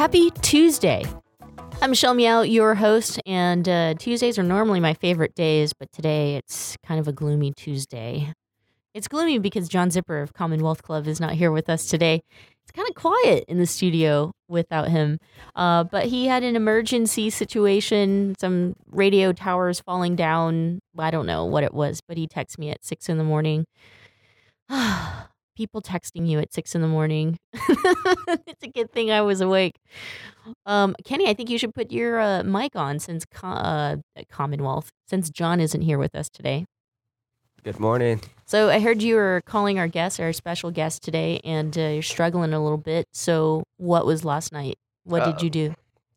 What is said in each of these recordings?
Happy Tuesday. I'm Michelle Meow, your host, and uh, Tuesdays are normally my favorite days, but today it's kind of a gloomy Tuesday. It's gloomy because John Zipperer of Commonwealth Club is not here with us today. It's kind of quiet in the studio without him. Uh, but he had an emergency situation, some radio towers falling down. I don't know what it was, but he texted me at six in the morning. People texting you at six in the morning. it's a good thing I was awake. Um, Kenny, I think you should put your uh, mic on since uh, Commonwealth, since John isn't here with us today. Good morning. So I heard you were calling our guest, our special guest today, and uh, you're struggling a little bit. So what was last night? What did you do?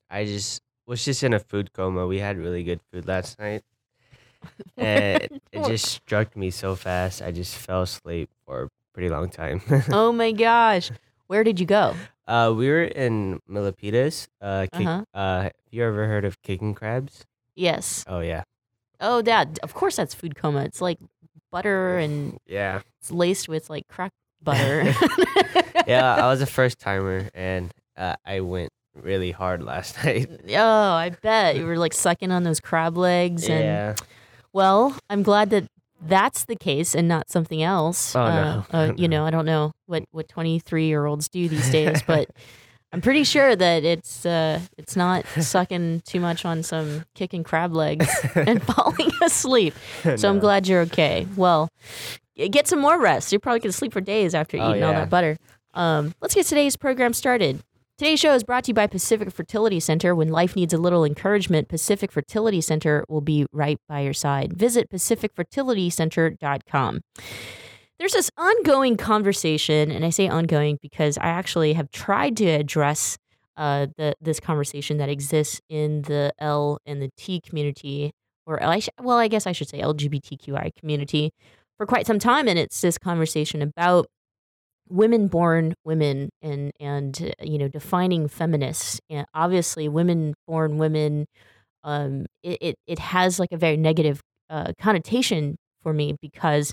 I just was just in a food coma. We had really good food last night. And it just struck me so fast. I just fell asleep for pretty long time. oh my gosh. Where did you go? uh, we were in Milpitas. Uh, kick, Uh-huh. uh, have you ever heard of kicking crabs? Yes. Oh yeah, Oh, that. Of course, that's food coma. It's like butter and yeah, it's laced with like crack butter. yeah. I was a first timer, and uh, I went really hard last night. oh, I bet you were like sucking on those crab legs. And yeah. well, I'm glad that that's the case and not something else. Oh, uh, no. uh, you know, I don't know what what 23 year olds do these days, but I'm pretty sure that it's uh, it's not sucking too much on some kicking crab legs and falling asleep. So I'm glad you're okay. Well, get some more rest. You're probably gonna sleep for days after Oh, eating all that butter. Um, let's get today's program started. Today's show is brought to you by Pacific Fertility Center. When life needs a little encouragement, Pacific Fertility Center will be right by your side. Visit pacificfertilitycenter.com. There's this ongoing conversation, and I say ongoing because I actually have tried to address uh, the this conversation that exists in the L and the T community, or I sh- well, I guess I should say LGBTQI community, for quite some time, and it's this conversation about women born women and and uh, you know defining feminists and obviously women born women um it, it, it has like a very negative uh, connotation for me because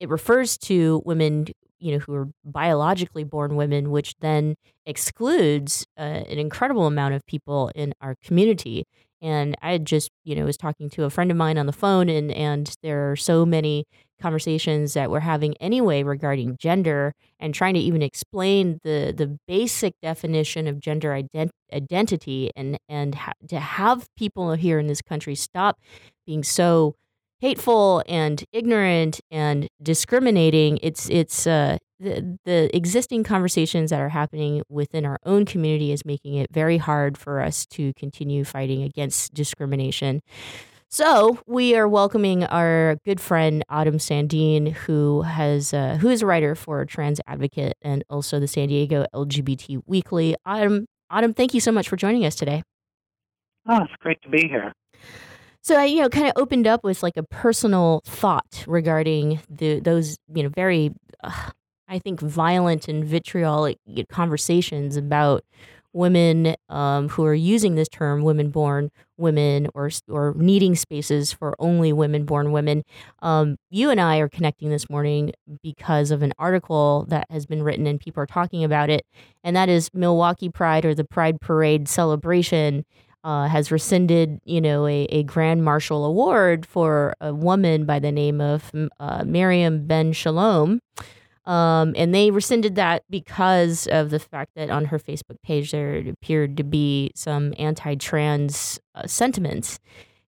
it refers to women you know who are biologically born women which then excludes uh, an incredible amount of people in our community. And i just you know was talking to a friend of mine on the phone and and there are so many conversations that we're having anyway regarding gender and trying to even explain the the basic definition of gender ident- identity and and ha- to have people here in this country stop being so hateful and ignorant and discriminating. It's it's uh the, the existing conversations that are happening within our own community is making it very hard for us to continue fighting against discrimination so we are welcoming our good friend Autumn Sandeen, who has uh, who is a writer for Trans Advocate and also the San Diego LGBT Weekly. Autumn, Autumn, thank you so much for joining us today. Oh, it's great to be here. So I, you know, kind of opened up with like a personal thought regarding the those you know very, uh, I think, violent and vitriolic conversations about women um, who are using this term women born women or or needing spaces for only women born women um, you and i are connecting this morning because of an article that has been written and people are talking about it and that is milwaukee pride or the pride parade celebration uh, has rescinded, you know, a, a Grand Marshal Award for a woman by the name of uh, Miriam Ben Shalom. Um, and they rescinded that because of the fact that on her Facebook page there appeared to be some anti trans uh, sentiments.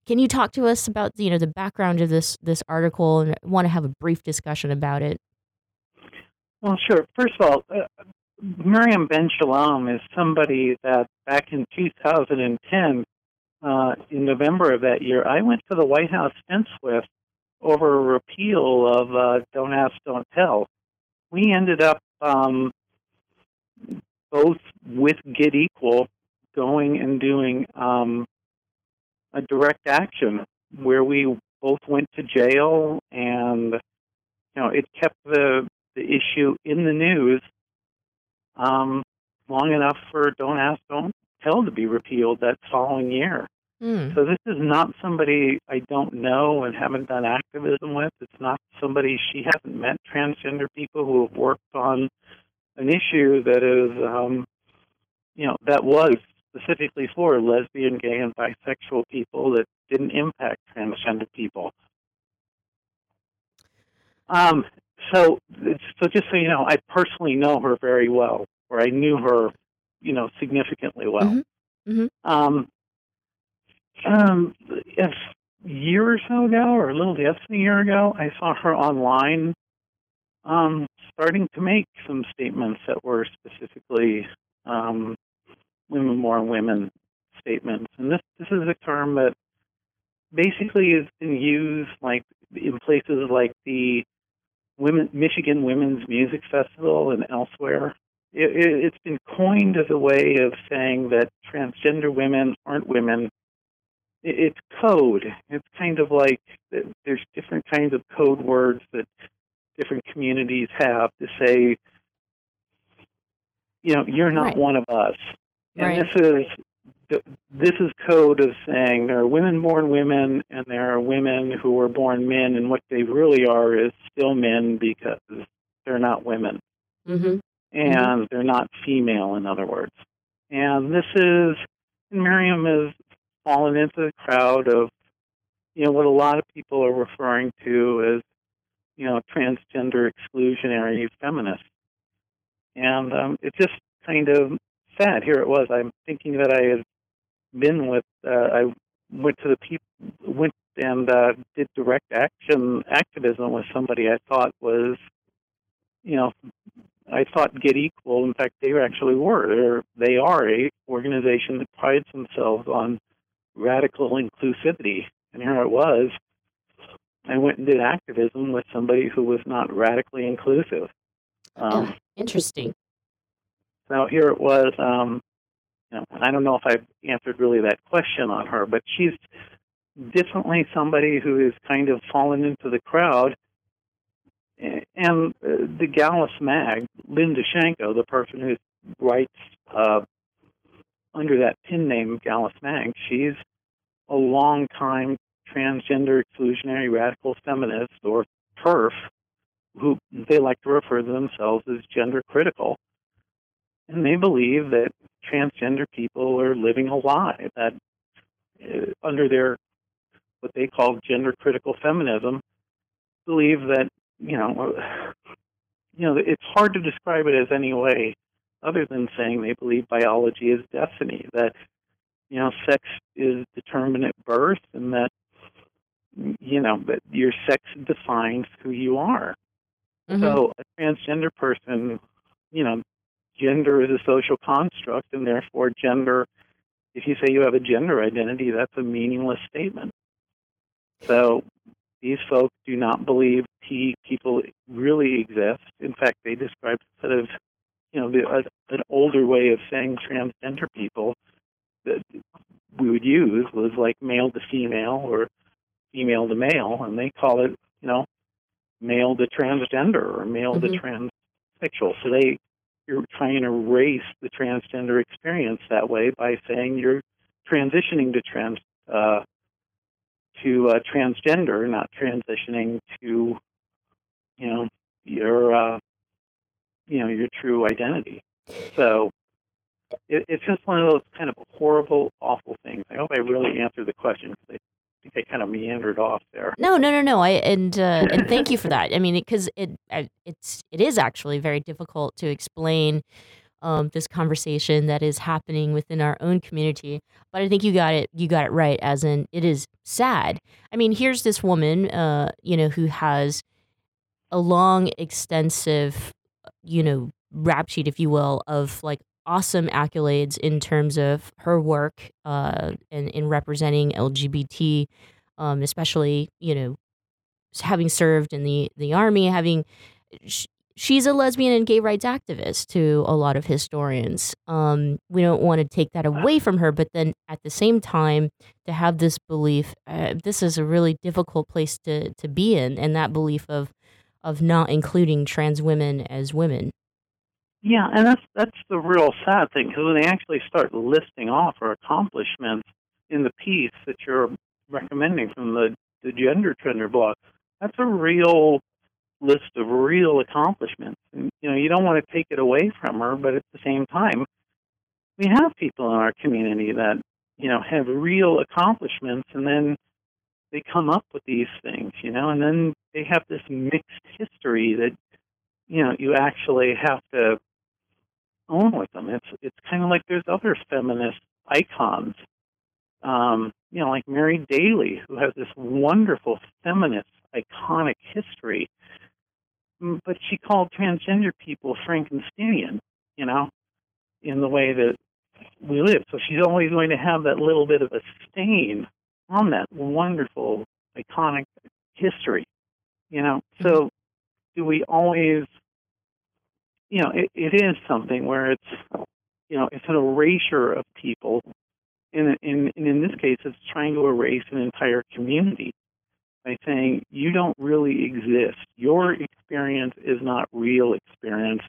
Can you talk to us about you know the background of this this article and want to have a brief discussion about it? Well, sure. First of all, uh, Miriam Ben Shalom is somebody that back in 2010, uh, in November of that year, I went to the White House fence with over a repeal of uh, Don't Ask, Don't Tell. We ended up um, both with Get Equal going and doing um, a direct action where we both went to jail and you know it kept the the issue in the news um, long enough for Don't Ask, Don't Tell to be repealed that following year. Mm. So this is not somebody I don't know and haven't done activism with. It's not somebody she hasn't met transgender people who have worked on an issue that is, um, you know, that was specifically for lesbian, gay, and bisexual people that didn't impact transgender people. Um, so, so just so you know, I personally know her very well, or I knew her, you know, significantly well. Mm-hmm. Mm-hmm. Um, um, a year or so ago, or a little less than a year ago, I saw her online, um, starting to make some statements that were specifically um, women more women statements. And this this is a term that basically has been used like in places like the Women Michigan Women's Music Festival and elsewhere. It, it, it's been coined as a way of saying that transgender women aren't women. It, it's code. It's kind of like there's different kinds of code words that different communities have to say, you know, you're not Right. one of us. And Right. this is this is code of saying there are women born women and there are women who were born men, and what they really are is still men because they're not women Mm-hmm. and they're not female, in other words. And this is, and Miriam has fallen into the crowd of, you know, what a lot of people are referring to as, you know, transgender exclusionary feminists. And um, it's just kind of sad. Here it was. I'm thinking that I had been with, uh, I went to the people, went and uh, did direct action activism with somebody I thought was, you know, I thought Get Equal. In fact, they actually were. They're, they are a organization that prides themselves on radical inclusivity. And here it was. I went and did activism with somebody who was not radically inclusive. Um, Yeah. Interesting. so here it was. Um, you know, I don't know if I've answered really that question on her, but she's definitely somebody who has kind of fallen into the crowd. And uh, the Gallus Mag, Linda Shanko, the person who writes uh, under that pin name Gallus Mag, she's a long-time transgender exclusionary radical feminist or TERF, who they like to refer to themselves as gender critical. And they believe that transgender people are living a lie that uh, under their what they call gender critical feminism believe that you know uh, you know it's hard to describe it as any way other than saying they believe biology is destiny that you know sex is determined at birth and that you know that your sex defines who you are Mhm. so a transgender person, you know, gender is a social construct, and therefore gender. If you say you have a gender identity, that's a meaningless statement. So these folks do not believe T people really exist. In fact, they describe sort of, you know, the, uh, an older way of saying transgender people that we would use was like male to female or female to male, and they call it, you know, male to transgender or male to Mhm. transsexual. So they you're trying to erase the transgender experience that way by saying you're transitioning to trans uh, to uh, transgender, not transitioning to you know your uh, you know your true identity. So it, it's just one of those kind of horrible, awful things. I hope I really answered the question. 'cause I think I kind of meandered off there. No, no, no, no. I and uh, and thank you for that. I mean, because it, I- it's it is actually very difficult to explain um, this conversation that is happening within our own community. But I think you got it. You got it right. As in, it is sad. I mean, here's this woman, uh, you know, who has a long, extensive, you know, rap sheet, if you will, of like awesome accolades in terms of her work uh, in, in representing LGBT, um, especially, you know, having served in the, the army, having she's a lesbian and gay rights activist to a lot of historians. Um, we don't want to take that away from her, but then at the same time, to have this belief, uh, this is a really difficult place to to be in, and that belief of of not including trans women as women. Yeah, and that's that's the real sad thing because when they actually start listing off her accomplishments in the piece that you're recommending from the the gender trender blog, that's a real list of real accomplishments. And, you know, you don't want to take it away from her, but at the same time, we have people in our community that, you know, have real accomplishments and then they come up with these things, you know, and then they have this mixed history that, you know, you actually have to own with them. It's it's kind of like there's other feminist icons, um, you know, like Mary Daly, who has this wonderful feminist iconic history Mm, but she called transgender people Frankensteinian, you know, in the way that we live. So she's always going to have that little bit of a stain on that wonderful, iconic history, you know. So mm-hmm. do we always, you know, it, it is something where it's, you know, it's an erasure of people. And in, in, in this case, it's trying to erase an entire community by saying you don't really exist. Your experience is not real experience.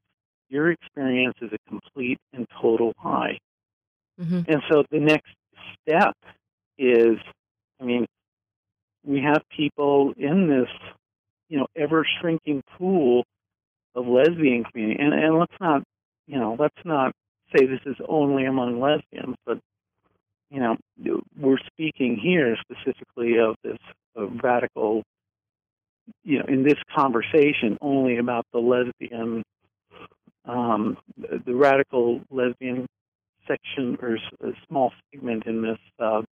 Your experience is a complete and total lie. Mm-hmm. And so the next step is, I mean, we have people in this, you know, ever shrinking pool of lesbian community. And, and let's not, you know, let's not say this is only among lesbians, but you know, we're speaking here specifically of this radical, you know, in this conversation only about the lesbian, um, the radical lesbian section or a small segment in this uh,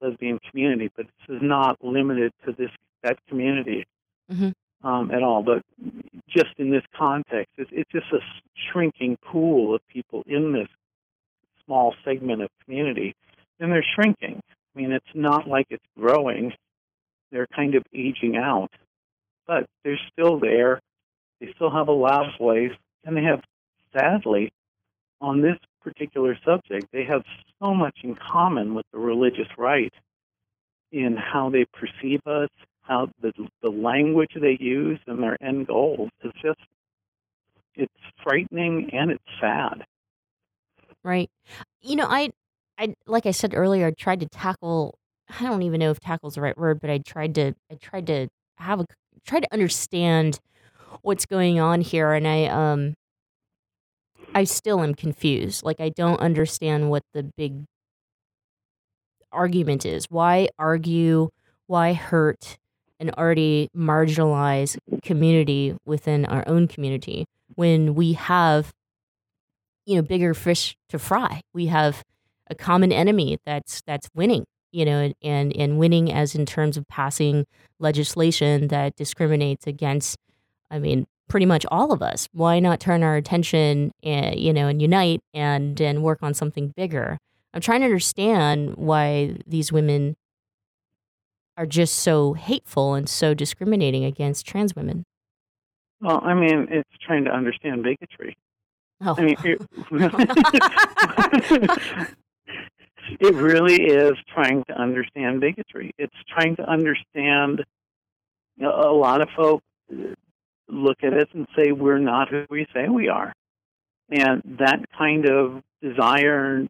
lesbian community, but this is not limited to this that community mm-hmm. um, at all. But just in this context, it's, it's just a shrinking pool of people in this small segment of community and they're shrinking. I mean, it's not like it's growing. They're kind of aging out, but they're still there. They still have a loud voice, and they have, sadly, on this particular subject, they have so much in common with the religious right in how they perceive us, how the the language they use, and their end goals. is just, it's frightening and it's sad. Right. You know, I I like I said earlier, I tried to tackle. I don't even know if tackle is the right word, but I tried to. I tried to have a try to understand what's going on here, and I um. I still am confused. Like I don't understand what the big argument is. Why argue? Why hurt an already marginalized community within our own community when we have you know bigger fish to fry? We have a common enemy that's that's winning you know and and winning as in terms of passing legislation that discriminates against i mean pretty much all of us why not turn our attention and eh, you know and unite and and work on something bigger i'm trying to understand why these women are just so hateful and so discriminating against trans women well i mean it's trying to understand bigotry Oh. I mean, it, it really is trying to understand bigotry. It's trying to understand. You know, a lot of folks uh, look at us and say we're not who we say we are, and that kind of desire,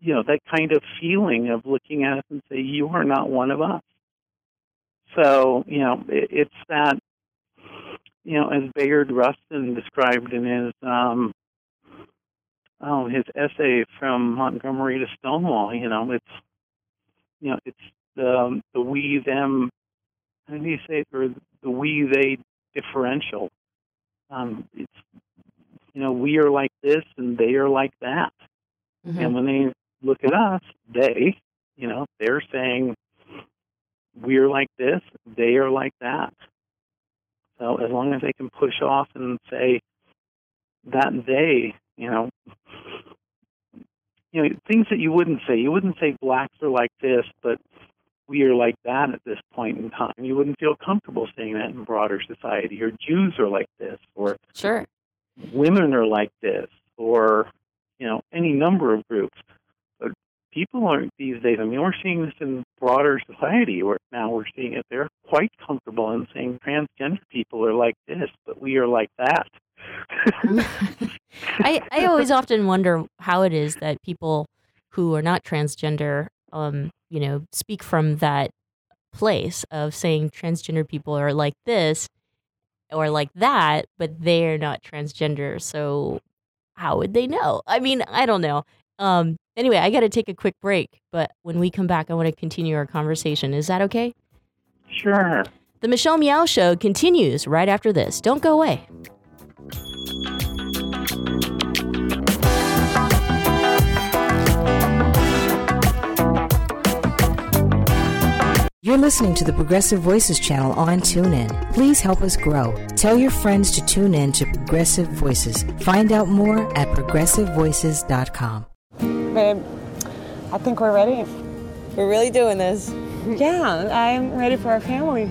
you know, that kind of feeling of looking at us and say you are not one of us. So you know, it, it's that. You know, as Bayard Rustin described in his um, oh, his essay from Montgomery to Stonewall. You know, it's you know, it's the the we them. How do you say it? Or the we they differential. Um, it's you know, we are like this and they are like that. Mm-hmm. And when they look at us, they, you know, they're saying we're like this, they are like that. So as long as they can push off and say that they, you know, you know, things that you wouldn't say. You wouldn't say blacks are like this, but we are like that at this point in time. You wouldn't feel comfortable saying that in broader society. Or Jews are like this, or Sure. women are like this, or you know, any number of groups. But people aren't these days. I mean, we're seeing this in broader society. Where now we're seeing it. They're quite comfortable in saying transgender people are like this, but we are like that. I, I always often wonder how it is that people who are not transgender, um, you know, speak from that place of saying transgender people are like this or like that, but they're not transgender. So how would they know? I mean, I don't know. Um, anyway, I got to take a quick break, but when we come back, I want to continue our conversation. Is that okay? Sure. The Michelle Meow Show continues right after this. Don't go away. You're listening to the Progressive Voices channel on TuneIn. Please help us grow. Tell your friends to tune in to Progressive Voices. Find out more at progressivevoices.com. Babe, I think we're ready. We're really doing this. Yeah, I'm ready for our family.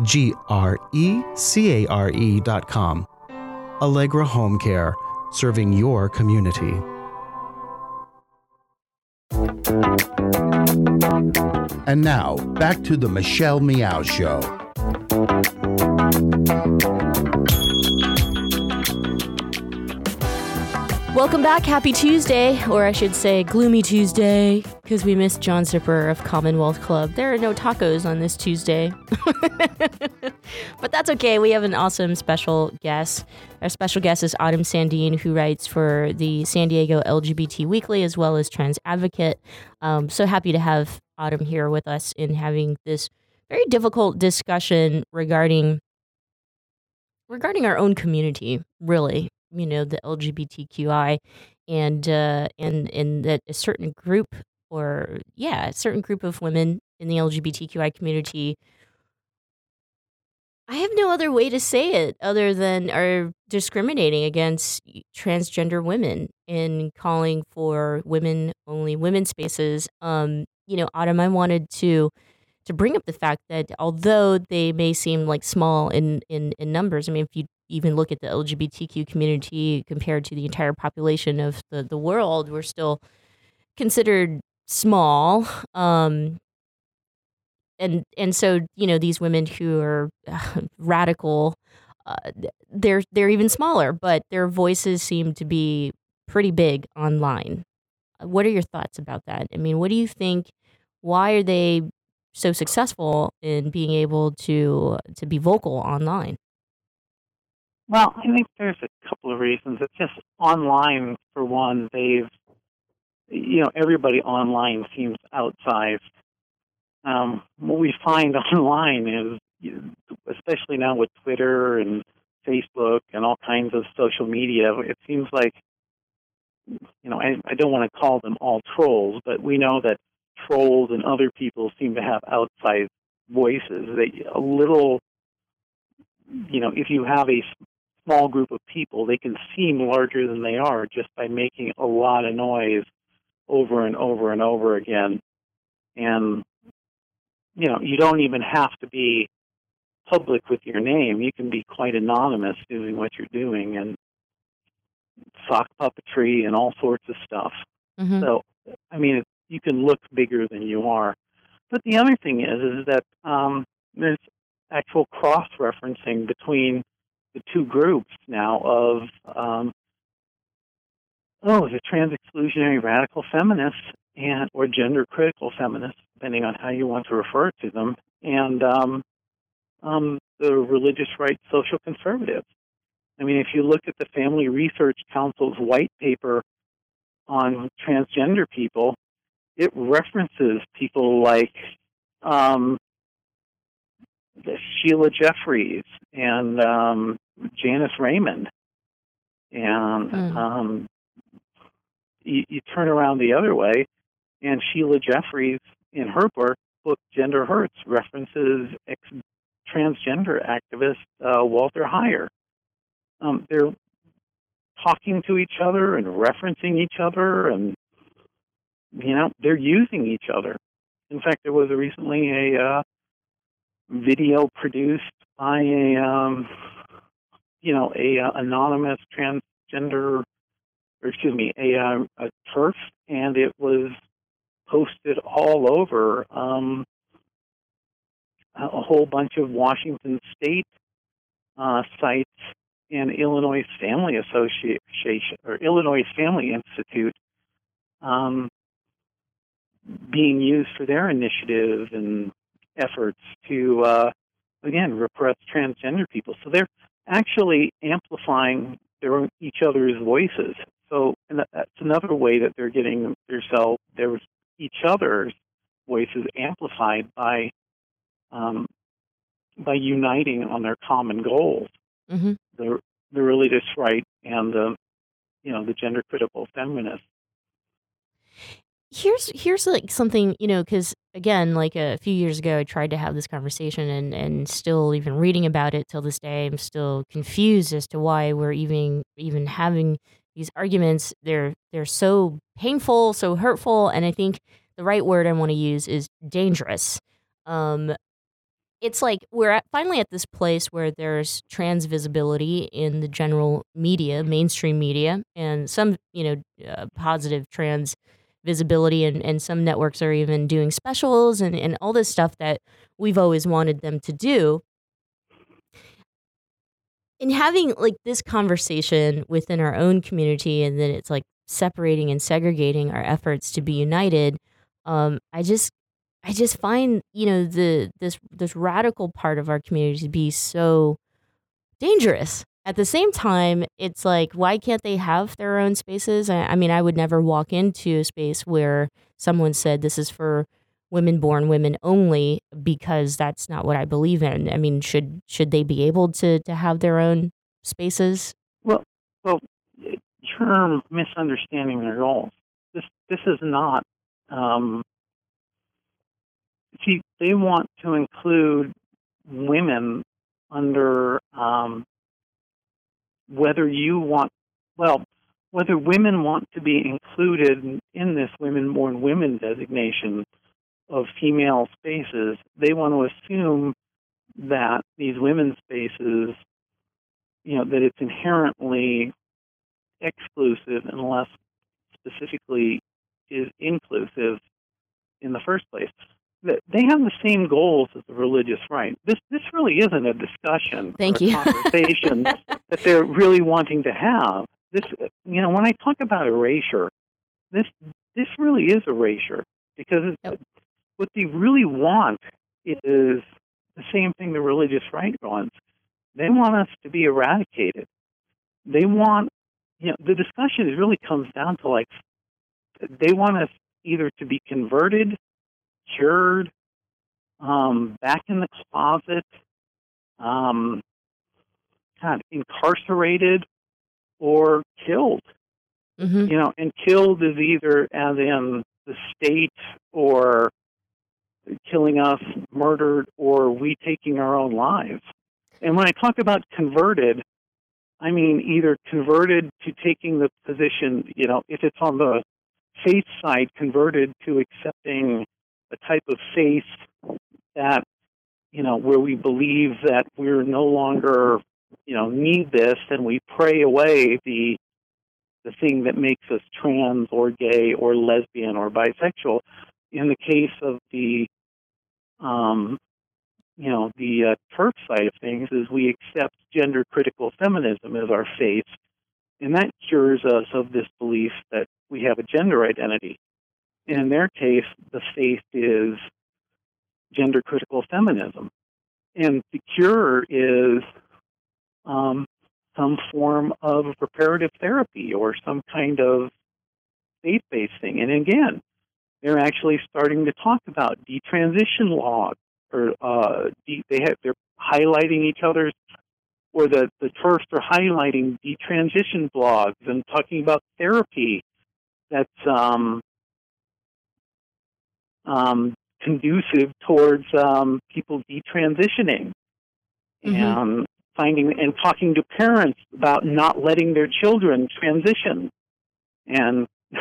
www.alegrecare.com. Allegra Home Care, serving your community. And now, back to the Michelle Meow Show. Welcome back. Happy Tuesday, or I should say, gloomy Tuesday, because we missed John Zipperer of Commonwealth Club. There are no tacos on this Tuesday. but that's okay. We have an awesome special guest. Our special guest is Autumn Sandeen, who writes for the San Diego LGBT Weekly as well as Trans Advocate. Um, so happy to have Autumn here with us in having this very difficult discussion regarding regarding our own community, really you know the LGBTQI and uh, and and that a certain group or yeah a certain group of women in the LGBTQI community. I have no other way to say it other than are discriminating against transgender women and calling for women only women spaces. Um, you know, Autumn, I wanted to to bring up the fact that although they may seem like small in in, in numbers, I mean, if you even look at the LGBTQ community compared to the entire population of the, the world, we're still considered small. Um, and and so you know these women who are uh, radical, uh, they're they're even smaller, but their voices seem to be pretty big online. What are your thoughts about that? I mean, what do you think? Why are they so successful in being able to to be vocal online? Well, I think there's a couple of reasons. It's just online, for one, they've you know, everybody online seems outsized. Um, what we find online is, especially now with Twitter and Facebook and all kinds of social media, it seems like, you know, I, I don't want to call them all trolls, but we know that trolls and other people seem to have outsized voices. They a little, you know, if you have a small group of people, they can seem larger than they are just by making a lot of noise over and over and over again. And, you know, you don't even have to be public with your name. You can be quite anonymous doing what you're doing and sock puppetry and all sorts of stuff. Mm-hmm. So, I mean, you can look bigger than you are. But the other thing is, is that um, there's actual cross-referencing between the two groups now of um, oh, the trans exclusionary radical feminists and or gender critical feminists, depending on how you want to refer to them, and um, um, the religious right social conservatives. I mean, if you look at the Family Research Council's white paper on transgender people, it references people like um, Sheila Jeffreys and um, Janice Raymond. And Hmm. um, you, you turn around the other way, and Sheila Jeffreys, in her book, book Gender Hurts, references ex- transgender activist uh, Walter Heyer. Um, they're talking to each other and referencing each other, and you know they're using each other. In fact, there was recently a uh, video produced by a um, you know a uh, anonymous transgender, or excuse me, a uh, a TERF, and it was posted all over um, a whole bunch of Washington State uh, sites and Illinois Family Association or Illinois Family Institute um, being used for their initiative and efforts to uh, again repress transgender people. So they're actually amplifying their own, each other's voices. So and that's another way that they're getting themselves their each other's voices amplified by um, by uniting on their common goals Mm-hmm. the the religious right and the you know the gender critical feminists. Here's here's like something you know because again like a few years ago i tried to have this conversation and and still even reading about it till this day i'm still confused as to why we're even even having these arguments. They're they're so painful so hurtful and i think the right word i want to use is dangerous. Um it's like we're at, finally at this place where there's trans visibility in the general media mainstream media and some you know uh, positive trans visibility and, and some networks are even doing specials and, and all this stuff that we've always wanted them to do. In having like this conversation within our own community and then it's like separating and segregating our efforts to be united um, i just i just find you know the this this radical part of our community to be so dangerous at the same time, it's like, why can't they have their own spaces? I, I mean, I would never walk into a space where someone said this is for women born women only because that's not what I believe in. I mean, should should they be able to to have their own spaces? Well, well, you're misunderstanding their goals. This this is not. Um, see, they want to include women under um, whether you want, well, whether women want to be included in this women born women designation of female spaces, they want to assume that these women's spaces, you know, that it's inherently exclusive unless specifically is inclusive in the first place. They have the same goals as the religious right. This this really isn't a discussion Thank or a you. conversation that they're really wanting to have. This, you know, when I talk about erasure, this this really is erasure because it's, what they really want is the same thing the religious right wants. They want us to be eradicated. They want, you know, the discussion really comes down to like they want us either to be converted, cured, um, back in the closet, um, God, incarcerated, or killed. Mm-hmm. You know, and killed is either as in the state or killing us, murdered, or we taking our own lives. And when I talk about converted, I mean either converted to taking the position, you know, if it's on the faith side, converted to accepting a type of faith that, you know, where we believe that we're no longer, you know, need this and we pray away the the thing that makes us trans or gay or lesbian or bisexual. In the case of the um, you know, the uh, TERF side of things is we accept gender critical feminism as our faith, and that cures us of this belief that we have a gender identity. And in their case, the faith is gender critical feminism. And the cure is um, some form of reparative therapy or some kind of faith based thing. And again, they're actually starting to talk about detransition laws or uh, de- they have they're highlighting each other's or the the TERFs are highlighting detransition blogs and talking about therapy that's um, um, conducive towards um, people detransitioning Mm-hmm. and finding and talking to parents about not letting their children transition and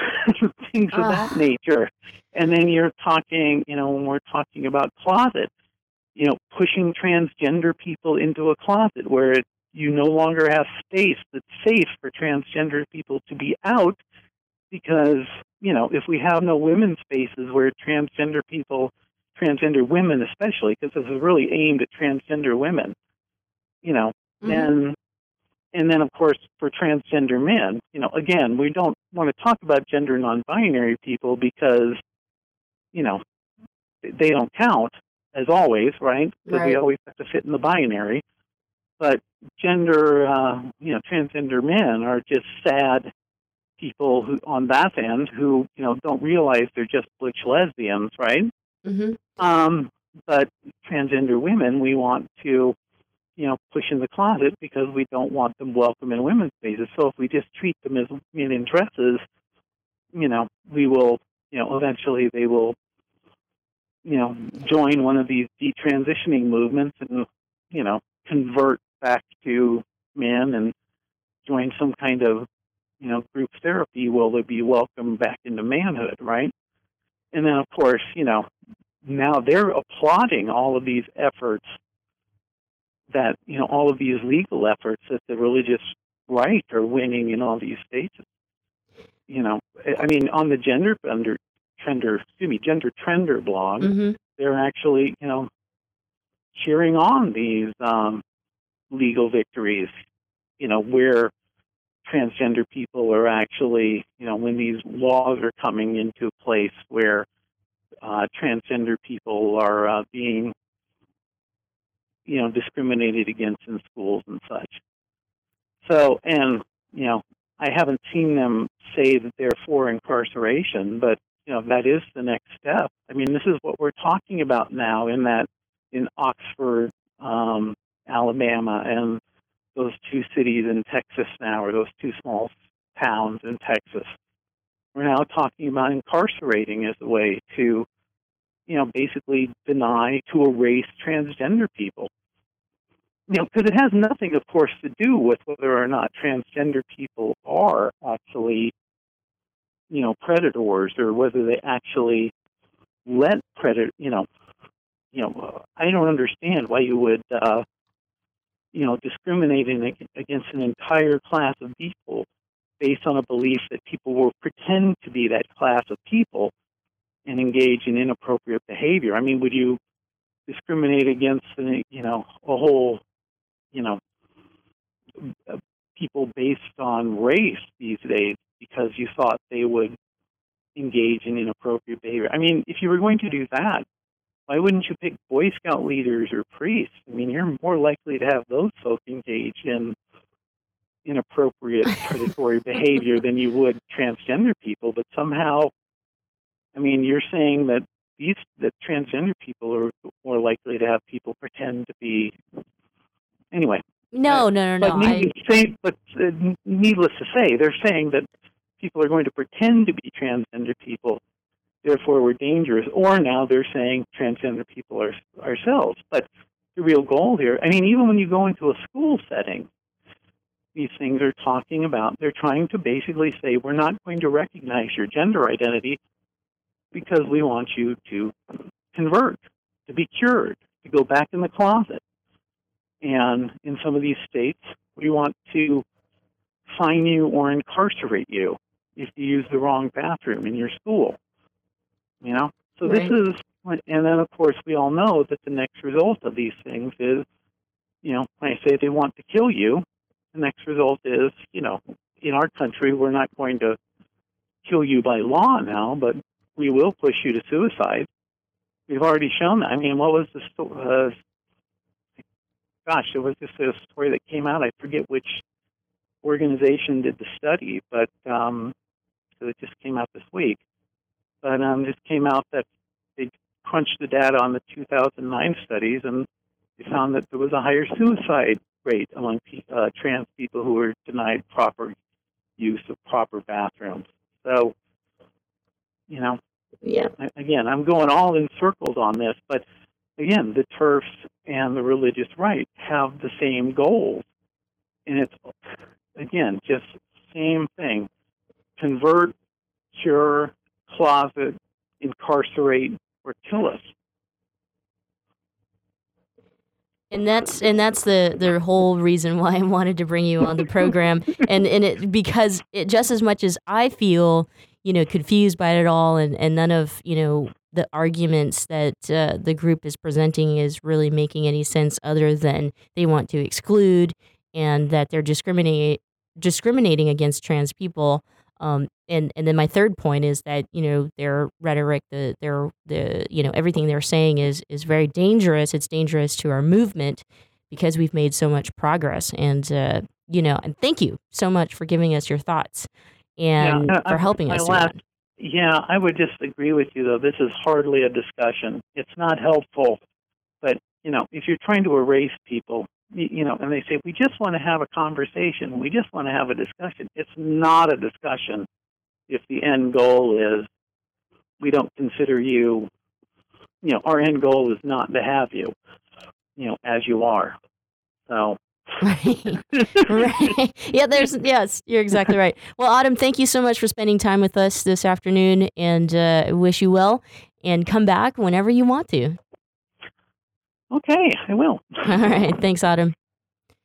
things of that nature. And then you're talking, you know, when we're talking about closet, you know, pushing transgender people into a closet where it, you no longer have space that's safe for transgender people to be out because, you know, if we have no women's spaces where transgender people, transgender women especially, because this is really aimed at transgender women, you know, then and then of course for transgender men, you know, again, we don't want to talk about gender non-binary people because, you know, they don't count as always, right? Because we always have to fit in the binary. But gender, uh, you know, transgender men are just sad people who on that end who you know don't realize they're just butch lesbians, right? Mm-hmm. Um, but transgender women, we want to, you know, push in the closet because we don't want them welcome in women's spaces. So if we just treat them as men in dresses, you know, we will, you know, eventually they will, you know, join one of these detransitioning movements and, you know, convert back to men and join some kind of, you know, group therapy. Will they be welcomed back into manhood, right? And then, of course, you know, now they're applauding all of these efforts that, you know, all of these legal efforts that the religious right are winning in all these states. You know, I mean, on the gender under trender, excuse me, gender trender blog, Mm-hmm. they're actually, you know, cheering on these um, legal victories. You know, where transgender people are actually, you know, when these laws are coming into place where uh, transgender people are uh, being, you know, discriminated against in schools and such. So, and you know, I haven't seen them say that they're for incarceration, but you know, that is the next step. I mean, this is what we're talking about now in that in Oxford, um, Alabama, and those two cities in Texas now, or those two small towns in Texas. We're now talking about incarcerating as a way to, you know, basically deny, to erase transgender people. You know, because it has nothing, of course, to do with whether or not transgender people are actually, you know, predators or whether they actually let predator, you know, you know, I don't understand why you would, uh, you know, discriminating against an entire class of people based on a belief that people will pretend to be that class of people and engage in inappropriate behavior. I mean, would you discriminate against, you know, a whole, you know, uh, people based on race these days because you thought they would engage in inappropriate behavior? I mean, if you were going to do that, why wouldn't you pick Boy Scout leaders or priests? I mean, you're more likely to have those folk engage in, inappropriate predatory behavior than you would transgender people. But somehow, I mean, you're saying that these that transgender people are more likely to have people pretend to be. Anyway, No, no, no, but no. I, needless, to say, but uh, needless to say, they're saying that people are going to pretend to be transgender people, therefore we're dangerous. Or now they're saying transgender people are ourselves. But the real goal here, I mean, even when you go into a school setting, these things are talking about. They're trying to basically say we're not going to recognize your gender identity because we want you to convert, to be cured, to go back in the closet. And in some of these states, we want to fine you or incarcerate you if you use the wrong bathroom in your school. You know? So Right. this is, and then of course we all know that the next result of these things is, you know, when I say they want to kill you, the next result is, you know, in our country, we're not going to kill you by law now, but we will push you to suicide. We've already shown that. I mean, what was the sto- uh, gosh, there was just a story that came out. I forget which organization did the study, but um, so it just came out this week. But um, this came out that they crunched the data on the 2009 studies, and they found that there was a higher suicide rate among uh, trans people who were denied proper use of proper bathrooms. So, you know, yeah. I- again, I'm going all in circles on this, but again, the TERFs and the religious right have the same goals, and it's again just same thing: convert, cure, closet, incarcerate, or kill us. and that's and that's the the whole reason why I wanted to bring you on the program, and and it because it just as much as I feel you know confused by it all, and and none of you know the arguments that uh, the group is presenting is really making any sense other than they want to exclude and that they're discriminating discriminating against trans people. Um, and and then my third point is that you know their rhetoric, the their the you know everything they're saying is is very dangerous. It's dangerous to our movement because we've made so much progress. And uh, you know, and thank you so much for giving us your thoughts and Yeah, for helping my us. that. Yeah, I would just agree with you though. This is hardly a discussion. It's not helpful. But you know, if you're trying to erase people, you, know, and they say we just want to have a conversation, we just want to have a discussion. It's not a discussion if the end goal is we don't consider you. You know, our end goal is not to have you. You know, as you are. So. right. Yeah, there's yes, you're exactly right. Well, Autumn, thank you so much for spending time with us this afternoon and uh, wish you well and come back whenever you want to. Okay, I will. All right. Thanks, Autumn.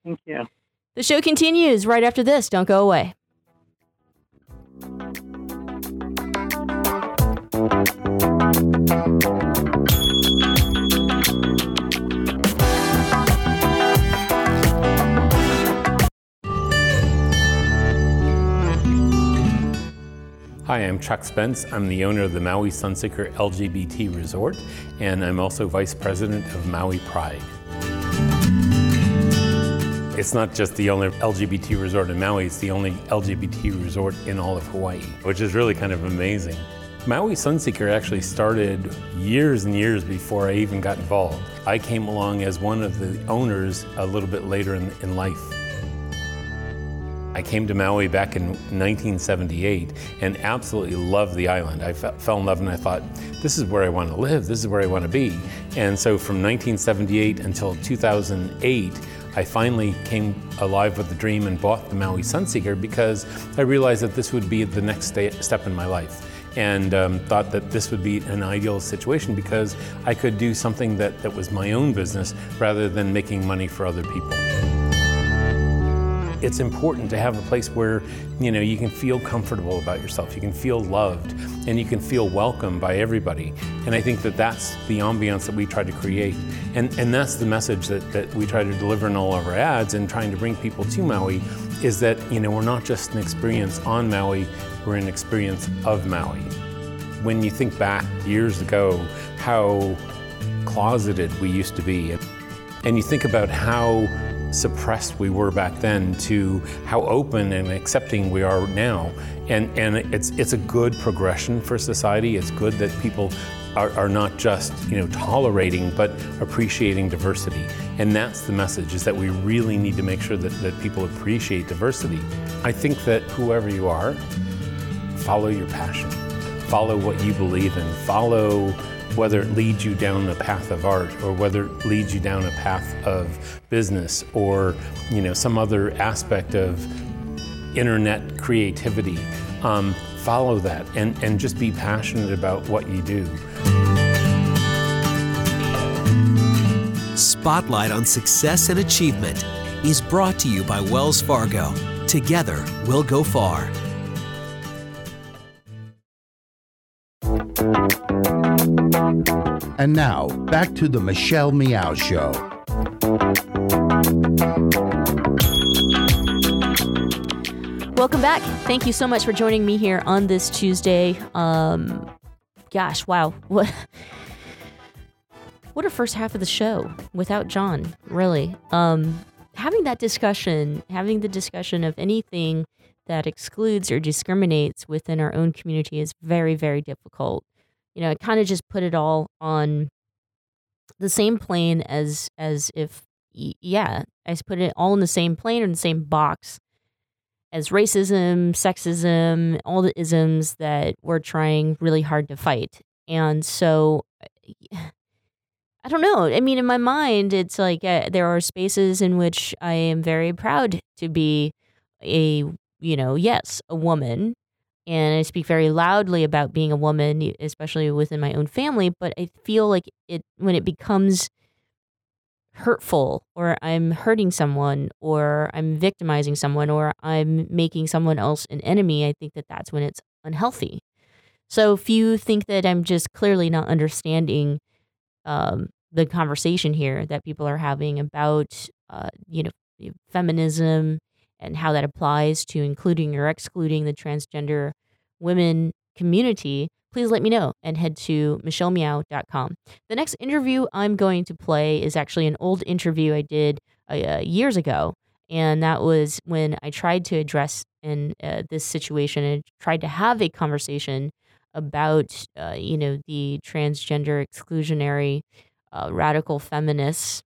Thank you. The show continues right after this. Don't go away. Hi, I'm Chuck Spence. I'm the owner of the Maui Sunseeker LGBT Resort, and I'm also vice president of Maui Pride. It's not just the only LGBT resort in Maui, it's the only LGBT resort in all of Hawaii, which is really kind of amazing. Maui Sunseeker actually started years and years before I even got involved. I came along as one of the owners a little bit later in, in life. I came to Maui back in 1978 and absolutely loved the island. I fe- fell in love and I thought, this is where I want to live, this is where I want to be. And so from 1978 until 2008, I finally came alive with the dream and bought the Maui Sunseeker because I realized that this would be the next step in my life. And um, thought that this would be an ideal situation because I could do something that, that was my own business rather than making money for other people it's important to have a place where you know you can feel comfortable about yourself you can feel loved and you can feel welcome by everybody. And i think that that's the ambiance that we try to create. And and that's the message that, that we try to deliver in all of our ads and trying to bring people to maui is that you know we're not just an experience on maui we're an experience of maui. When you think back years ago how closeted we used to be and you think about how suppressed we were back then to how open and accepting we are now. And, and it's, it's a good progression for society. It's good that people are, are not just you know tolerating but appreciating diversity. And that's the message is that we really need to make sure that, that people appreciate diversity. I think that whoever you are, follow your passion. Follow what you believe in. Follow whether it leads you down a path of art or whether it leads you down a path of business or you know some other aspect of internet creativity. Um, follow that and, and just be passionate about what you do. Spotlight on Success and Achievement is brought to you by Wells Fargo. Together, we'll go far. And now, back to the Michelle Meow Show. Welcome back. Thank you so much for joining me here on this Tuesday. Um, gosh, wow, what what a first half of the show without John. Really, um, having that discussion, having the discussion of anything that excludes or discriminates within our own community is very, very difficult you know, it kind of just put it all on the same plane as as if yeah, I put it all in the same plane or in the same box as racism, sexism, all the isms that we're trying really hard to fight. And so I don't know. I mean, in my mind, it's like uh, there are spaces in which I am very proud to be a, you know, yes, a woman and I speak very loudly about being a woman, especially within my own family. But I feel like it when it becomes hurtful, or I'm hurting someone, or I'm victimizing someone, or I'm making someone else an enemy. I think that that's when it's unhealthy. So if you think that I'm just clearly not understanding um, the conversation here that people are having about, uh, you know, feminism and how that applies to including or excluding the transgender women community, please let me know and head to michellemeow.com. The next interview I'm going to play is actually an old interview I did uh, years ago. And that was when I tried to address in uh, this situation and tried to have a conversation about, uh, you know, the transgender exclusionary uh, radical feminists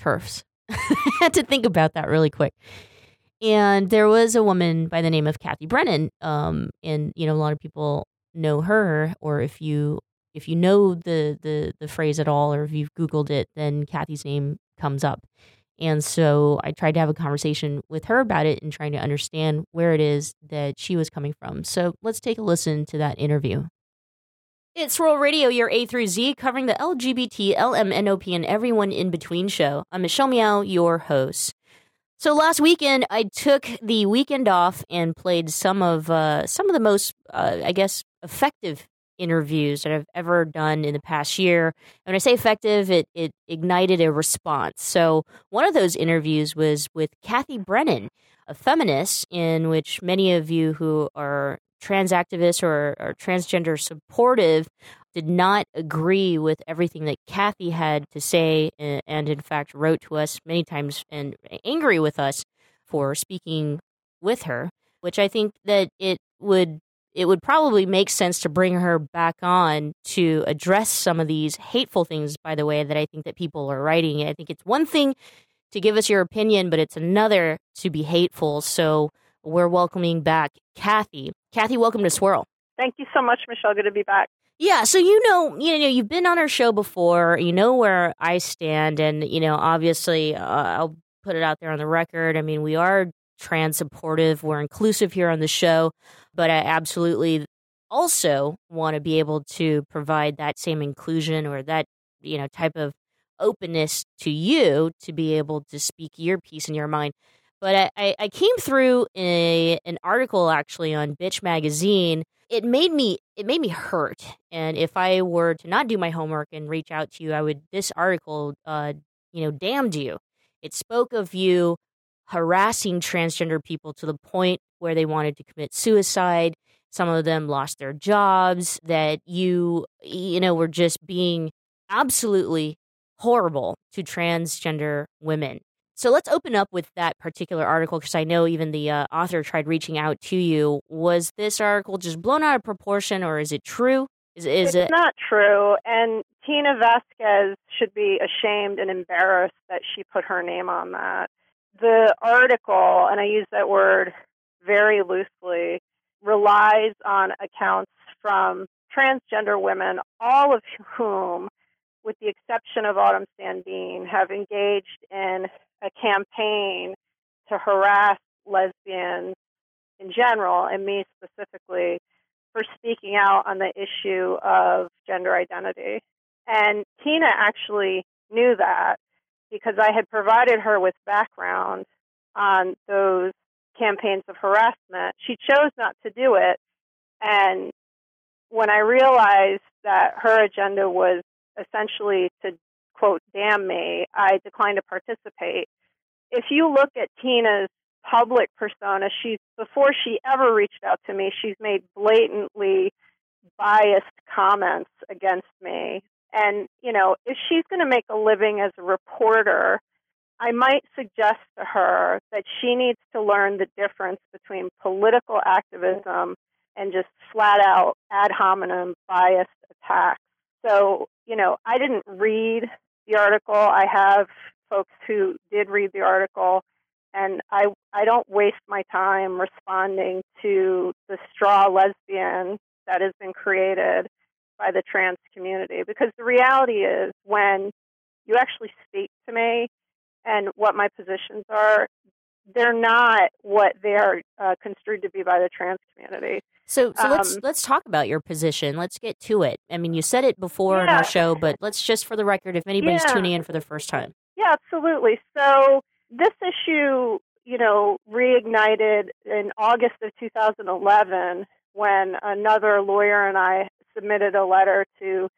TERFs. I had to think about that really quick. And there was a woman by the name of Cathy Brennan. Um, and you know, a lot of people know her, or if you if you know the the the phrase at all, or if you've Googled it, then Cathy's name comes up. And so I tried to have a conversation with her about it and trying to understand where it is that she was coming from. So let's take a listen to that interview. It's Swirl Radio, your A through Z, covering the LGBT, LMNOP, and everyone in between show. I'm Michelle Meow, your host. So last weekend, I took the weekend off and played some of uh, some of the most, uh, I guess, effective interviews that I've ever done in the past year. And when I say effective, it it ignited a response. So one of those interviews was with Cathy Brennan, a feminist, in which many of you who are trans activists or, or transgender supportive did not agree with everything that Cathy had to say, and, in fact wrote to us many times and angry with us for speaking with her. Which I think that it would it would probably make sense to bring her back on to address some of these hateful things. By the way, that I think that people are writing. I think it's one thing to give us your opinion, but it's another to be hateful. So we're welcoming back Cathy. Cathy, welcome to Swirl. Thank you so much, Michelle. Good to be back. Yeah, so you know, you know, you've been on our show before. You know where I stand, and you know, obviously, uh, I'll put it out there on the record. I mean, we are trans supportive. We're inclusive here on the show, but I absolutely also want to be able to provide that same inclusion or that you know type of openness to you to be able to speak your piece in your mind. But I, I came through a, an article actually on Bitch Magazine it made me it made me hurt. And if I were to not do my homework and reach out to you, I would this article uh you know damned you. It spoke of you harassing transgender people to the point where they wanted to commit suicide. Some of them lost their jobs, that you, you know, were just being absolutely horrible to transgender women. So let's open up with that particular article because I know even the uh, author tried reaching out to you. Was this article just blown out of proportion, or is it true? Is is it's it not true, and Tina Vasquez should be ashamed and embarrassed that she put her name on that. The article, and I use that word very loosely, relies on accounts from transgender women, all of whom, with the exception of Autumn Sandeen, have engaged in a campaign to harass lesbians in general, and me specifically, for speaking out on the issue of gender identity. And Tina actually knew that because I had provided her with background on those campaigns of harassment. She chose not to do it. And when I realized that her agenda was essentially to quote, damn me, I declined to participate. If you look at Tina's public persona, she's before she ever reached out to me, she's made blatantly biased comments against me. And, you know, if she's going to make a living as a reporter, I might suggest to her that she needs to learn the difference between political activism and just flat out ad hominem biased attacks. So, you know, I didn't read the article. I have folks who did read the article, and I I don't waste my time responding to the straw lesbian that has been created by the trans community because the reality is when you actually speak to me and what my positions are, they're not what they are uh, construed to be by the trans community. So, so let's Um, let's talk about your position. Let's get to it. I mean, you said it before in our show, but let's just for the record, if anybody's Yeah. tuning in for the first time. Yeah, absolutely. So this issue, you know, reignited in August of 2011 when another lawyer and I submitted a letter to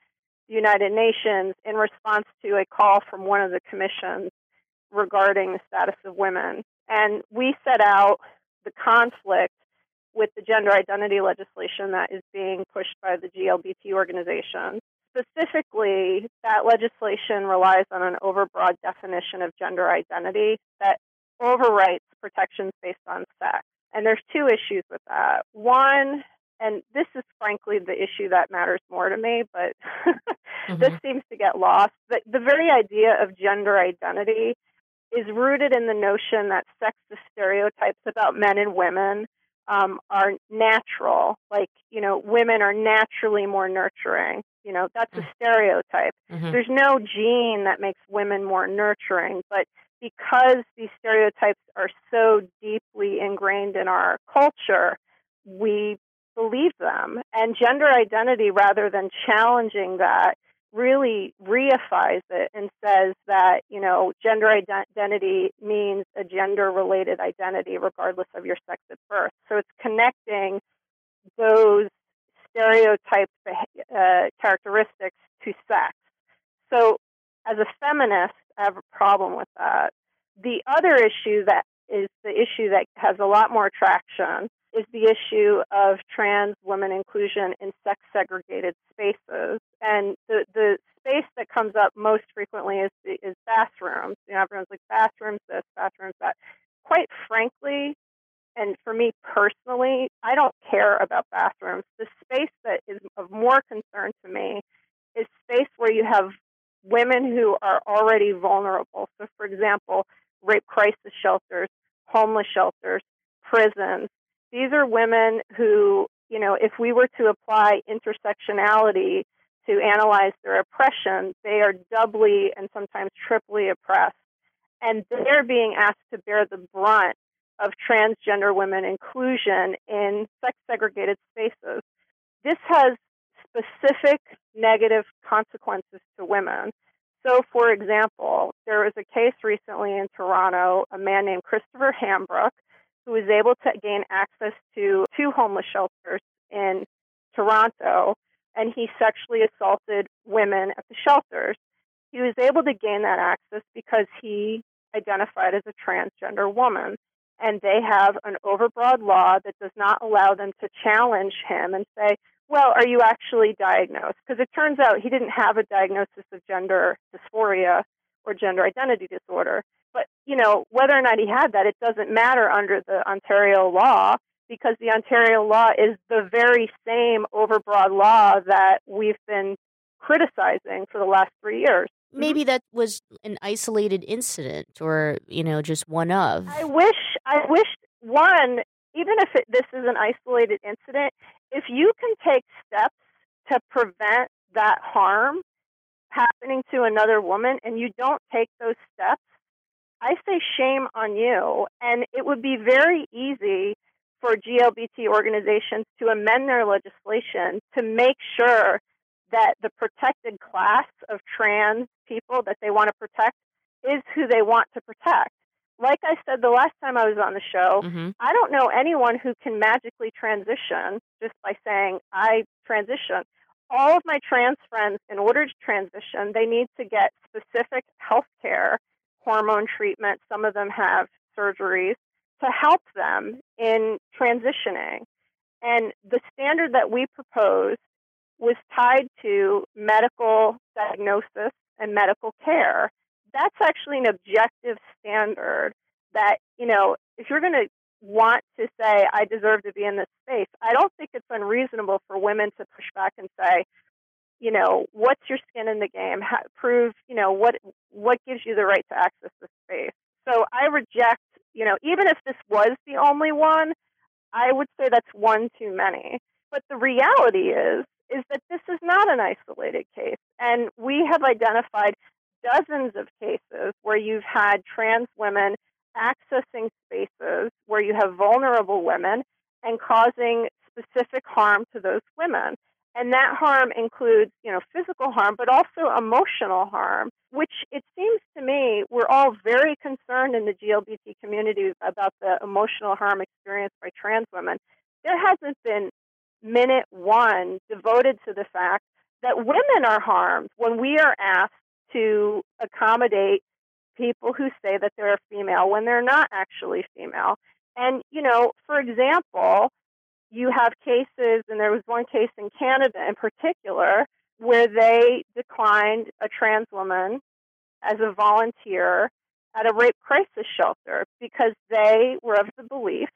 the United Nations in response to a call from one of the commissions regarding the status of women. And we set out the conflict with the gender identity legislation that is being pushed by the GLBT organization. Specifically, that legislation relies on an overbroad definition of gender identity that overwrites protections based on sex. And there's two issues with that. One, and this is frankly the issue that matters more to me, but this mm-hmm. seems to get lost. But the very idea of gender identity is rooted in the notion that sexist stereotypes about men and women um, are natural. Like, you know, women are naturally more nurturing. You know, that's a stereotype. Mhm. There's no gene that makes women more nurturing, but because these stereotypes are so deeply ingrained in our culture, we believe them. And gender identity, rather than challenging that, really reifies it and says that, you know, gender identity means a gender related identity regardless of your sex at birth. So it's connecting those stereotype beh- uh, characteristics to sex. So as a feminist, I have a problem with that. The other issue that is the issue that has a lot more traction is the issue of trans women inclusion in sex segregated spaces. And the, the space that comes up most frequently is, is bathrooms. You know, everyone's like, bathrooms this, bathrooms that. Quite frankly, and for me personally, I don't care about bathrooms. The space that is of more concern to me is space where you have women who are already vulnerable. So, for example, rape crisis shelters, homeless shelters, prisons. These are women who, you know, if we were to apply intersectionality to analyze their oppression, they are doubly and sometimes triply oppressed. And they're being asked to bear the brunt of transgender women inclusion in sex segregated spaces. This has specific negative consequences to women. So, for example, there was a case recently in Toronto, a man named Christopher Hambrook, who was able to gain access to two homeless shelters in Toronto, and he sexually assaulted women at the shelters. He was able to gain that access because he identified as a transgender woman. And they have an overbroad law that does not allow them to challenge him and say, well, are you actually diagnosed? Because it turns out he didn't have a diagnosis of gender dysphoria or gender identity disorder. But, you know, whether or not he had that, it doesn't matter under the Ontario law because the Ontario law is the very same overbroad law that we've been criticizing for the last three years. Mm-hmm. Maybe that was an isolated incident or, you know, just one of. I wish, I wish one, even if it, this is an isolated incident, if you can take steps to prevent that harm happening to another woman and you don't take those steps, I say shame on you. And it would be very easy for GLBT organizations to amend their legislation to make sure that the protected class of trans people that they want to protect is who they want to protect. Like I said the last time I was on the show, Mm-hmm. I don't know anyone who can magically transition just by saying, I transition. All of my trans friends, in order to transition, they need to get specific health care, hormone treatment. Some of them have surgeries to help them in transitioning. And the standard that we proposed was tied to medical diagnosis and medical care. That's actually an objective standard that, you know, if you're going to want to say, I deserve to be in this space, I don't think it's unreasonable for women to push back and say, you know, what's your skin in the game? How, prove, you know, what what gives you the right to access this space. So I reject, you know, even if this was the only one, I would say that's one too many. But the reality is, is that this is not an isolated case, and we have identified dozens of cases where you've had trans women accessing spaces where you have vulnerable women and causing specific harm to those women. And that harm includes, you know, physical harm, but also emotional harm, which it seems to me we're all very concerned in the GLBT community about the emotional harm experienced by trans women. There hasn't been minute one devoted to the fact that women are harmed when we are asked to accommodate people who say that they're female when they're not actually female. And, you know, for example, you have cases, and there was one case in Canada in particular, where they declined a trans woman as a volunteer at a rape crisis shelter because they were of the belief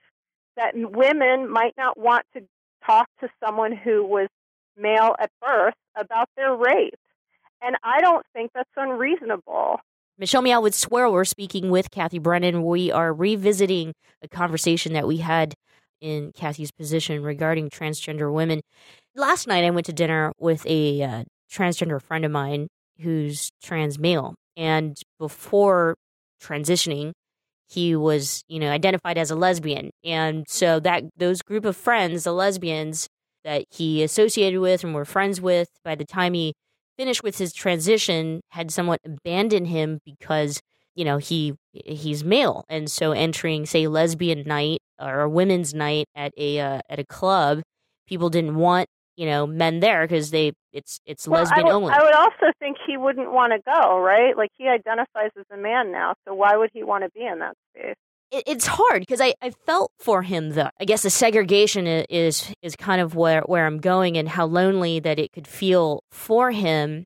that women might not want to talk to someone who was male at birth about their rape. And I don't think that's unreasonable. Michelle Meow with Swirl, We're speaking with Cathy Brennan. We are revisiting a conversation that we had in Cathy's position regarding transgender women. Last night, I went to dinner with a uh, transgender friend of mine who's trans male. And before transitioning, he was, you know, identified as a lesbian. And so that those group of friends, the lesbians that he associated with and were friends with, by the time he finished with his transition, had somewhat abandoned him because you know he he's male, and so entering say lesbian night or a women's night at a uh, at a club, people didn't want you know men there because they it's it's Well, lesbian I would, only. I would also think he wouldn't want to go, right? Like he identifies as a man now, so why would he want to be in that space? it, it's hard because I, I felt for him though. I guess the segregation is is kind of where where I'm going and how lonely that it could feel for him.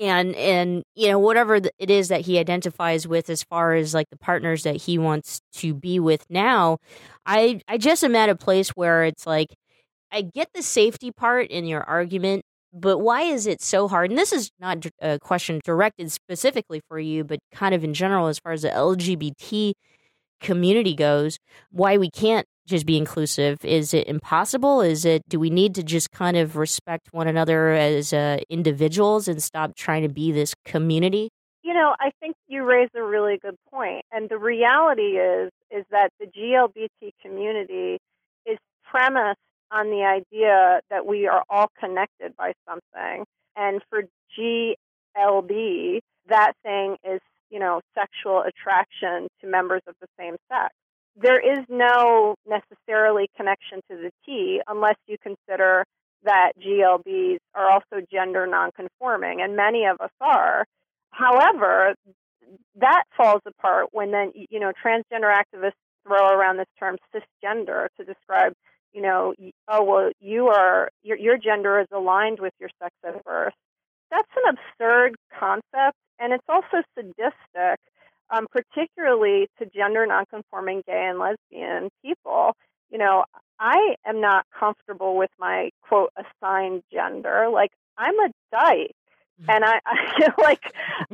And and you know whatever it is that he identifies with as far as like the partners that he wants to be with now, I I just am at a place where it's like I get the safety part in your argument, but why is it so hard? And this is not a question directed specifically for you, but kind of in general as far as the LGBT community goes, why we can't just be inclusive. Is it impossible? Is it do we need to just kind of respect one another as uh, individuals and stop trying to be this community? You know, I think you raise a really good point, and the reality is is that the GLBT community is premised on the idea that we are all connected by something, and for GLB, that thing is you know sexual attraction to members of the same sex. There is no necessarily connection to the T unless you consider that GLBs are also gender nonconforming, and many of us are. However, that falls apart when then you know transgender activists throw around this term cisgender to describe you know, oh well, you are your your gender is aligned with your sex at birth. That's an absurd concept, and it's also sadistic, um, particularly to gender nonconforming gay and lesbian people. You know, I am not comfortable with my quote assigned gender. Like I'm a dyke, and I, I feel like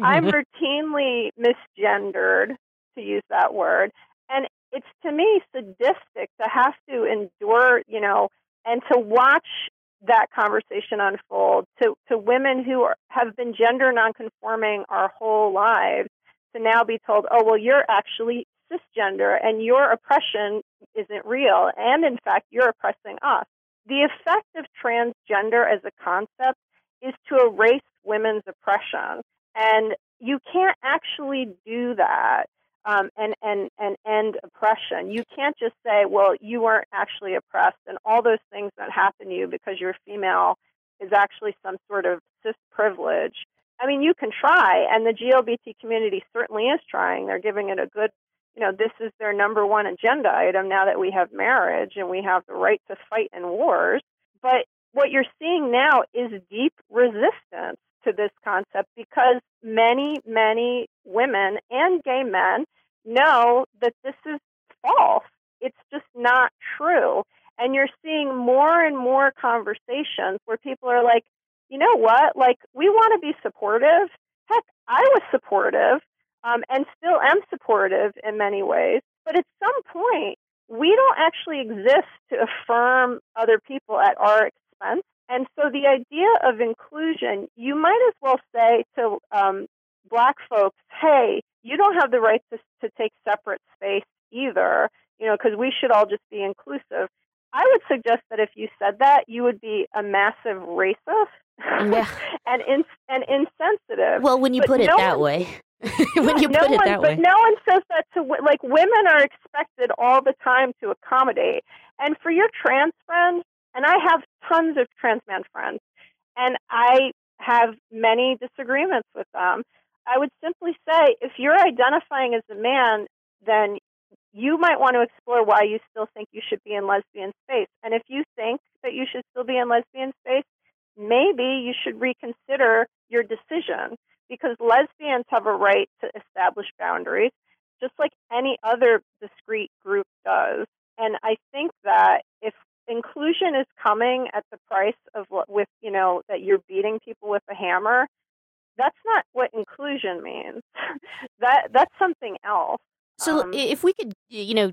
I'm routinely misgendered, to use that word, and it's to me sadistic to have to endure, you know, and to watch that conversation unfold to, to women who are, have been gender nonconforming our whole lives to now be told, oh, well, you're actually cisgender and your oppression isn't real. And in fact, you're oppressing us. The effect of transgender as a concept is to erase women's oppression. And you can't actually do that um, and, and, and end oppression. You can't just say, well, you weren't actually oppressed, and all those things that happen to you because you're female is actually some sort of cis privilege. I mean, you can try, and the GLBT community certainly is trying. They're giving it a good, you know, this is their number one agenda item now that we have marriage and we have the right to fight in wars. But what you're seeing now is deep resistance to this concept because many, many women and gay men know that this is false. It's just not true. And you're seeing more and more conversations where people are like, you know what? Like, we want to be supportive. Heck, I was supportive um, and still am supportive in many ways. But at some point, we don't actually exist to affirm other people at our expense. And so the idea of inclusion, you might as well say to um, black folks, hey, you don't have the right to, to take separate space either, you know, because we should all just be inclusive. I would suggest that if you said that, you would be a massive racist yeah. and in, and insensitive. Well, when you But put it no that one- way. when you no put it one, that but no one says that to like women are expected all the time to accommodate. And for your trans friends, and I have tons of trans man friends, and I have many disagreements with them. I would simply say if you're identifying as a man, then you might want to explore why you still think you should be in lesbian space. And if you think that you should still be in lesbian space, maybe you should reconsider your decision because lesbians have a right to establish boundaries just like any other discrete group does. And I think that if inclusion is coming at the price of what with you know that you're beating people with a hammer, that's not what inclusion means. that that's something else. So Um, if we could, you know,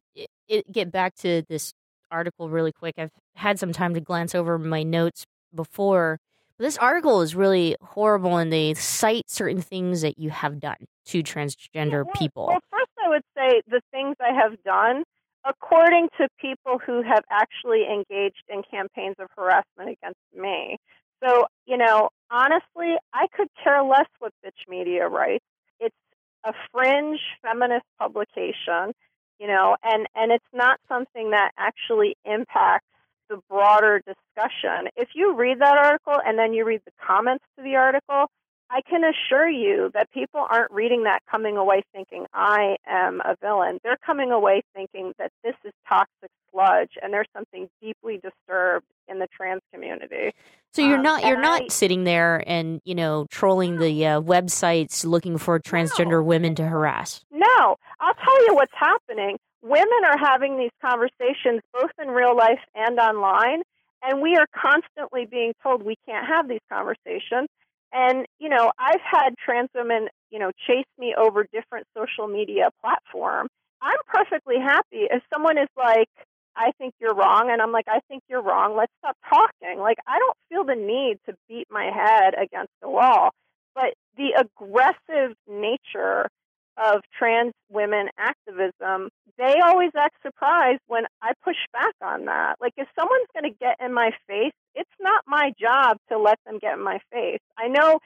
get back to this article really quick. I've had some time to glance over my notes before. But this article is really horrible, and they cite certain things that you have done to transgender mm-hmm. people. Well, first, I would say the things I have done, according to people who have actually engaged in campaigns of harassment against me. So, you know, honestly, I could care less what Bitch Media writes. It's a fringe feminist publication, you know, and, and it's not something that actually impacts the broader discussion. If you read that article and then you read the comments to the article, I can assure you that people aren't reading that coming away thinking I am a villain. They're coming away thinking that this is toxic sludge and there's something deeply disturbed in the trans community. So you're Um, not you're not I- sitting there and you know trolling the uh, websites looking for transgender women to harass. No, I'll tell you what's happening. Women are having these conversations both in real life and online, and we are constantly being told we can't have these conversations. And, you know, I've had trans women, you know, chase me over different social media platforms. I'm perfectly happy if someone is like, I think you're wrong, and I'm like, I think you're wrong. Let's stop talking. Like, I don't feel the need to beat my head against the wall. But the aggressive nature of trans women activism, they always act surprised when I push back on that. Like, if someone's going to get in my face, it's not my job to let them get in my face. I know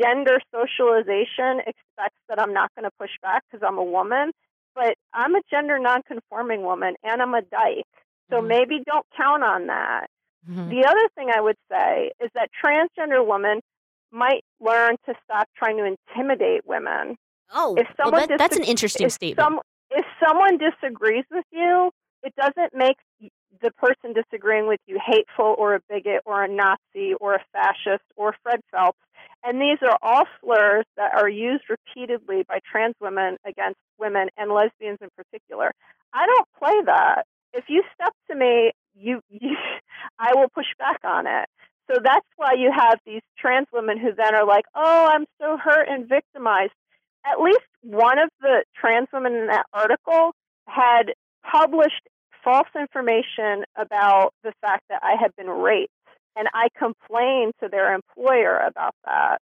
gender socialization expects that I'm not going to push back because I'm a woman, but I'm a gender nonconforming woman and I'm a dyke. So mm-hmm. maybe don't count on that. Mm-hmm. The other thing I would say is that transgender women might learn to stop trying to intimidate women. Oh, if well, someone that- that's an interesting statement. Some, if someone disagrees with you, it doesn't make the person disagreeing with you hateful or a bigot or a Nazi or a fascist or Fred Phelps. And these are all slurs that are used repeatedly by trans women against women and lesbians in particular. I don't play that. If you step to me, you, you I will push back on it. So that's why you have these trans women who then are like, "Oh, I'm so hurt and victimized." At least one of the trans women in that article had published false information about the fact that I had been raped, and I complained to their employer about that.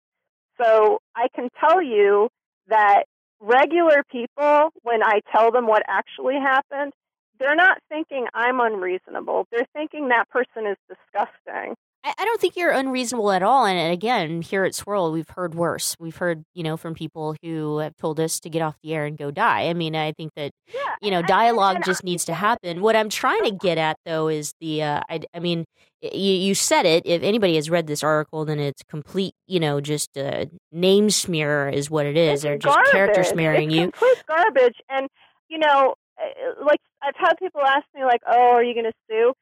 So I can tell you that regular people, when I tell them what actually happened, they're not thinking I'm unreasonable. They're thinking that person is disgusting. I, don't think you're unreasonable at all. And again, here at Swirl, we've heard worse. We've heard, you know, from people who have told us to get off the air and go die. I mean, I think that, yeah, you know, dialogue just needs to happen. What I'm trying to get at, though, is the, uh, I, I mean, you, you said it. If anybody has read this article, then it's complete, you know, just uh, name smear is what it is. It's They're just garbage. character smearing it's you. Complete garbage. And you know, uh, like I've had people ask me, like, "Oh, are you going to sue?"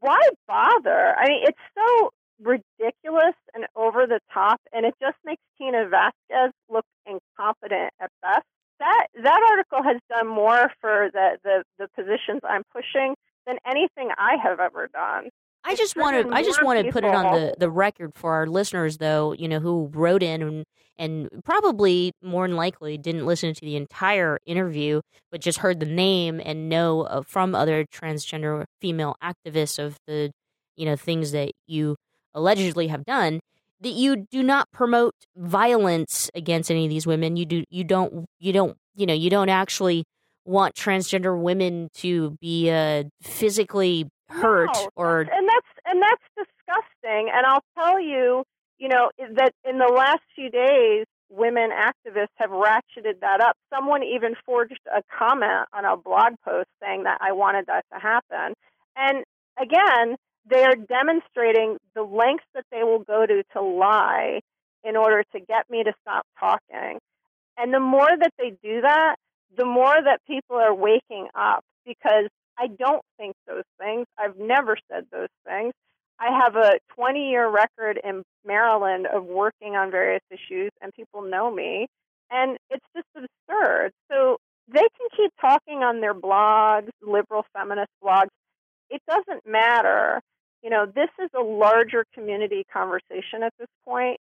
Why bother? I mean, it's so ridiculous and over the top, and it just makes Tina Vasquez look incompetent at best. That that article has done more for the the, the positions I'm pushing than anything I have ever done. I just want to. I just want to put it on the, the record for our listeners, though. You know, who wrote in and and probably more than likely didn't listen to the entire interview, but just heard the name and know uh, from other transgender female activists of the you know things that you allegedly have done. That you do not promote violence against any of these women. You do. You don't. You don't. You know. You don't actually want transgender women to be uh, physically hurt No, or and that's and that's disgusting. And I'll tell you, you know, that in the last few days, women activists have ratcheted that up. Someone even forged a comment on a blog post saying that I wanted that to happen. And again, they are demonstrating the lengths that they will go to to lie in order to get me to stop talking. And the more that they do that, the more that people are waking up because I don't think those things. I've never said those things. I have a 20 year record in Maryland of working on various issues, and people know me. And it's just absurd. So they can keep talking on their blogs, liberal feminist blogs. It doesn't matter. You know, this is a larger community conversation at this point,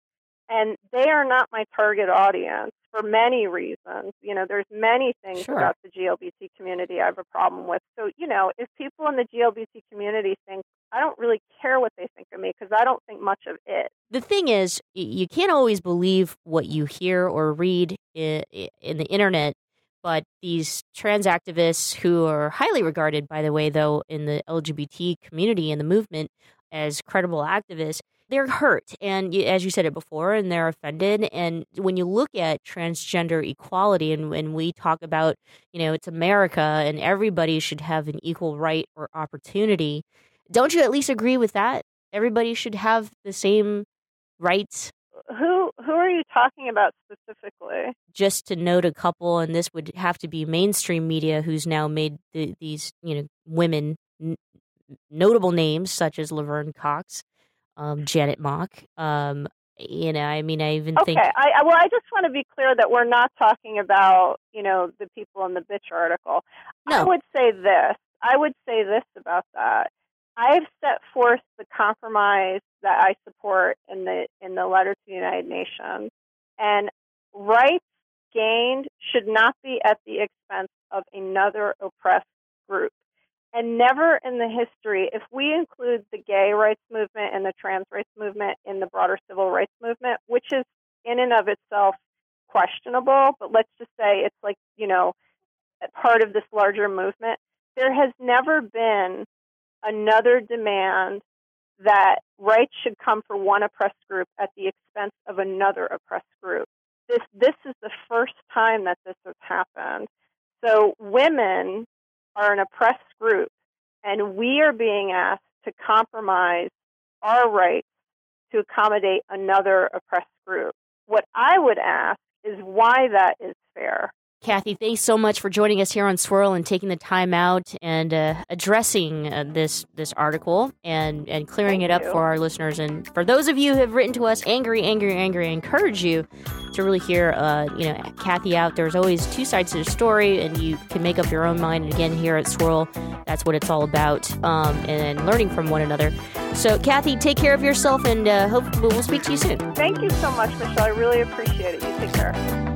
and they are not my target audience for many reasons. You know, there's many things Sure. about the GLBT community I have a problem with. So, you know, if people in the GLBT community think I don't really care what they think of me because I don't think much of it. the thing is, you can't always believe what you hear or read in, the internet. But these trans activists, who are highly regarded, by the way, though, in the LGBT community and the movement as credible activists, they're hurt. And as you said it before, and they're offended. And when you look at transgender equality, and when we talk about, you know, it's America and everybody should have an equal right or opportunity, don't you at least agree with that? Everybody should have the same rights. Who who are you talking about specifically? Just to note a couple, and this would have to be mainstream media who's now made the, these, you know, women n- notable names such as Laverne Cox, um, Janet Mock. Um, you know, I mean, I even Okay, think I, I well, I just want to be clear that we're not talking about you know the people in the bitch article. I would say this. I would say this about that. I've set forth the compromise that I support in the in the letter to the United Nations, and rights gained should not be at the expense of another oppressed group. And never in the history, if we include the gay rights movement and the trans rights movement in the broader civil rights movement, which is in and of itself questionable, but let's just say it's like, you know, part of this larger movement, there has never been another demand that rights should come for one oppressed group at the expense of another oppressed group. This this is the first time that this has happened. So women are an oppressed group and we are being asked to compromise our rights to accommodate another oppressed group. What I would ask is why that is fair. Cathy, thanks so much for joining us here on Swirl and taking the time out and uh, addressing uh, this this article and and clearing Thank it up you. for our listeners. And for those of you who have written to us angry, angry, angry, I encourage you to really hear uh, you know Cathy out. There's always two sides to the story, and you can make up your own mind. And again, here at Swirl, that's what it's all about, um, and learning from one another. So, Cathy, take care of yourself, and uh, hope we'll speak to you soon. Thank you so much, Michelle. I really appreciate it. You take care.